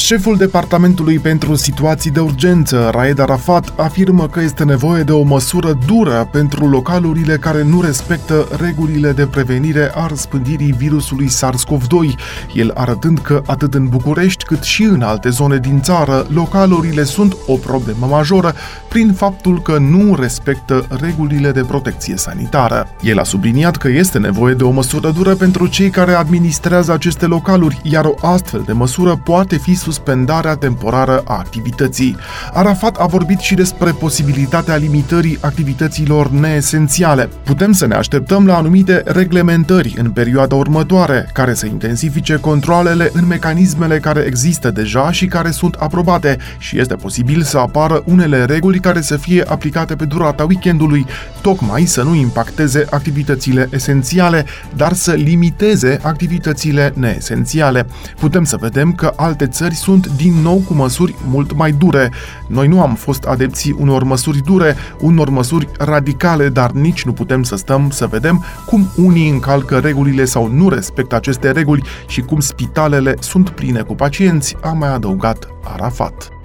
Șeful Departamentului pentru Situații de Urgență, Raed Arafat, afirmă că este nevoie de o măsură dură pentru localurile care nu respectă regulile de prevenire a răspândirii virusului SARS-CoV-2, el arătând că atât în București cât și în alte zone din țară, localurile sunt o problemă majoră prin faptul că nu respectă regulile de protecție sanitară. El a subliniat că este nevoie de o măsură dură pentru cei care administrează aceste localuri, iar o astfel de măsură poate fi suspendarea temporară a activității. Arafat a vorbit și despre posibilitatea limitării activităților neesențiale. Putem să ne așteptăm la anumite reglementări în perioada următoare, care să intensifice controlele în mecanismele care există deja și care sunt aprobate și este posibil să apară unele reguli care să fie aplicate pe durata weekendului, tocmai să nu impacteze activitățile esențiale, dar să limiteze activitățile neesențiale. Putem să vedem că alte țări sunt din nou cu măsuri mult mai dure. Noi nu am fost adepții unor măsuri dure, unor măsuri radicale, dar nici nu putem să stăm să vedem cum unii încalcă regulile sau nu respectă aceste reguli și cum spitalele sunt pline cu pacienți, a mai adăugat Arafat.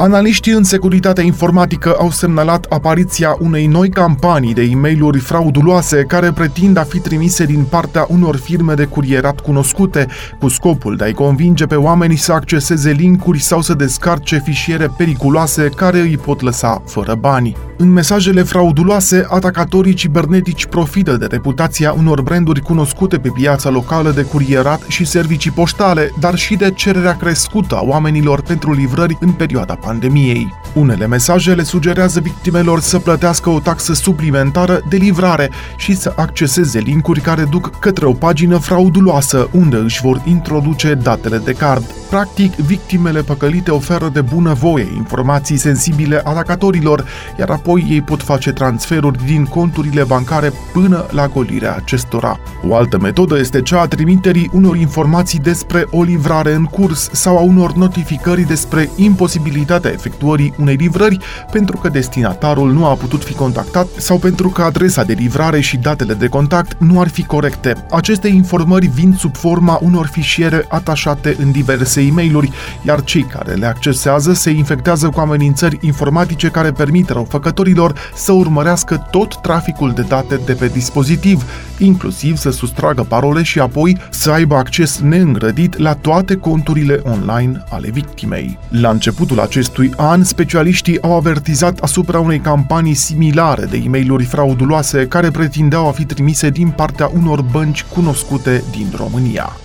Analiștii în securitatea informatică au semnalat apariția unei noi campanii de e mail frauduloase care pretind a fi trimise din partea unor firme de curierat cunoscute, cu scopul de a-i convinge pe oameni să acceseze linkuri sau să descarce fișiere periculoase care îi pot lăsa fără bani. În mesajele frauduloase, atacatorii cibernetici profită de reputația unor branduri cunoscute pe piața locală de curierat și servicii poștale, dar și de cererea crescută a oamenilor pentru livrări în perioada pandemiei pandemiei. Unele mesaje le sugerează victimelor să plătească o taxă suplimentară de livrare și să acceseze linkuri care duc către o pagină frauduloasă unde își vor introduce datele de card. Practic, victimele păcălite oferă de bună voie informații sensibile atacatorilor, iar apoi ei pot face transferuri din conturile bancare până la golirea acestora. O altă metodă este cea a trimiterii unor informații despre o livrare în curs sau a unor notificări despre imposibilitatea posibilitatea efectuării unei livrări pentru că destinatarul nu a putut fi contactat sau pentru că adresa de livrare și datele de contact nu ar fi corecte. Aceste informări vin sub forma unor fișiere atașate în diverse e mail iar cei care le accesează se infectează cu amenințări informatice care permit răufăcătorilor să urmărească tot traficul de date de pe dispozitiv, inclusiv să sustragă parole și apoi să aibă acces neîngrădit la toate conturile online ale victimei. La începutul acestui acestui an, specialiștii au avertizat asupra unei campanii similare de e mail frauduloase care pretindeau a fi trimise din partea unor bănci cunoscute din România.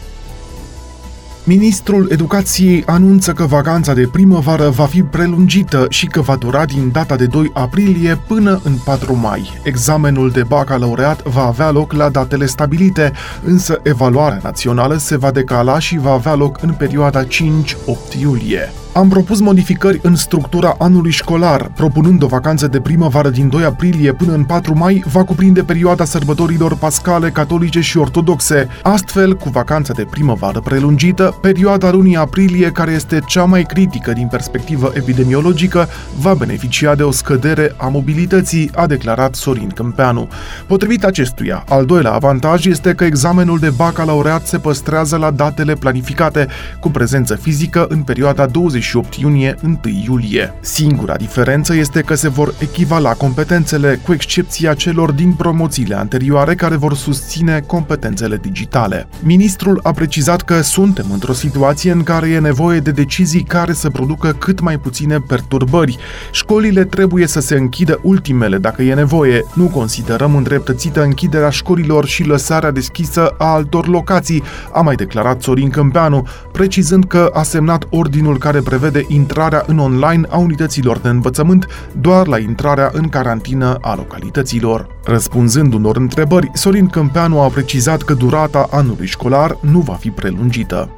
Ministrul Educației anunță că vacanța de primăvară va fi prelungită și că va dura din data de 2 aprilie până în 4 mai. Examenul de bacalaureat va avea loc la datele stabilite, însă evaluarea națională se va decala și va avea loc în perioada 5-8 iulie. Am propus modificări în structura anului școlar, propunând o vacanță de primăvară din 2 aprilie până în 4 mai, va cuprinde perioada sărbătorilor pascale, catolice și ortodoxe. Astfel, cu vacanța de primăvară prelungită, perioada lunii aprilie, care este cea mai critică din perspectivă epidemiologică, va beneficia de o scădere a mobilității, a declarat Sorin Câmpeanu. Potrivit acestuia, al doilea avantaj este că examenul de bacalaureat se păstrează la datele planificate, cu prezență fizică în perioada 20 28 iunie 1 iulie. Singura diferență este că se vor echivala competențele, cu excepția celor din promoțiile anterioare care vor susține competențele digitale. Ministrul a precizat că suntem într-o situație în care e nevoie de decizii care să producă cât mai puține perturbări. Școlile trebuie să se închidă ultimele dacă e nevoie. Nu considerăm îndreptățită închiderea școlilor și lăsarea deschisă a altor locații, a mai declarat Sorin Câmpeanu, precizând că a semnat ordinul care prevede intrarea în online a unităților de învățământ doar la intrarea în carantină a localităților. Răspunzând unor întrebări, Sorin Câmpeanu a precizat că durata anului școlar nu va fi prelungită.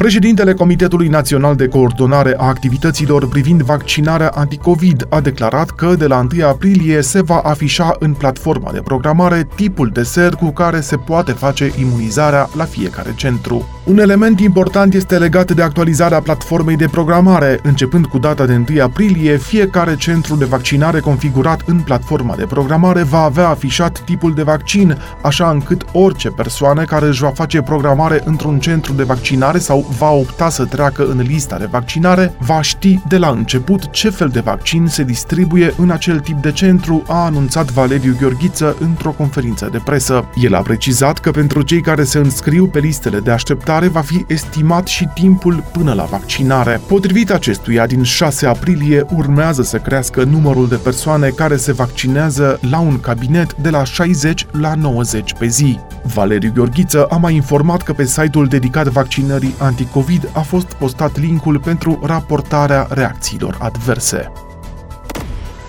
Președintele Comitetului Național de Coordonare a Activităților privind vaccinarea anticovid a declarat că de la 1 aprilie se va afișa în platforma de programare tipul de ser cu care se poate face imunizarea la fiecare centru. Un element important este legat de actualizarea platformei de programare. Începând cu data de 1 aprilie, fiecare centru de vaccinare configurat în platforma de programare va avea afișat tipul de vaccin, așa încât orice persoană care își va face programare într-un centru de vaccinare sau va opta să treacă în lista de vaccinare, va ști de la început ce fel de vaccin se distribuie în acel tip de centru, a anunțat Valeriu Gheorghiță într-o conferință de presă. El a precizat că pentru cei care se înscriu pe listele de așteptare va fi estimat și timpul până la vaccinare. Potrivit acestuia, din 6 aprilie urmează să crească numărul de persoane care se vaccinează la un cabinet de la 60 la 90 pe zi. Valeriu Gheorghiță a mai informat că pe site-ul dedicat vaccinării anticovid a fost postat linkul pentru raportarea reacțiilor adverse.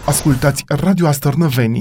Ascultați Radio Astărnăveni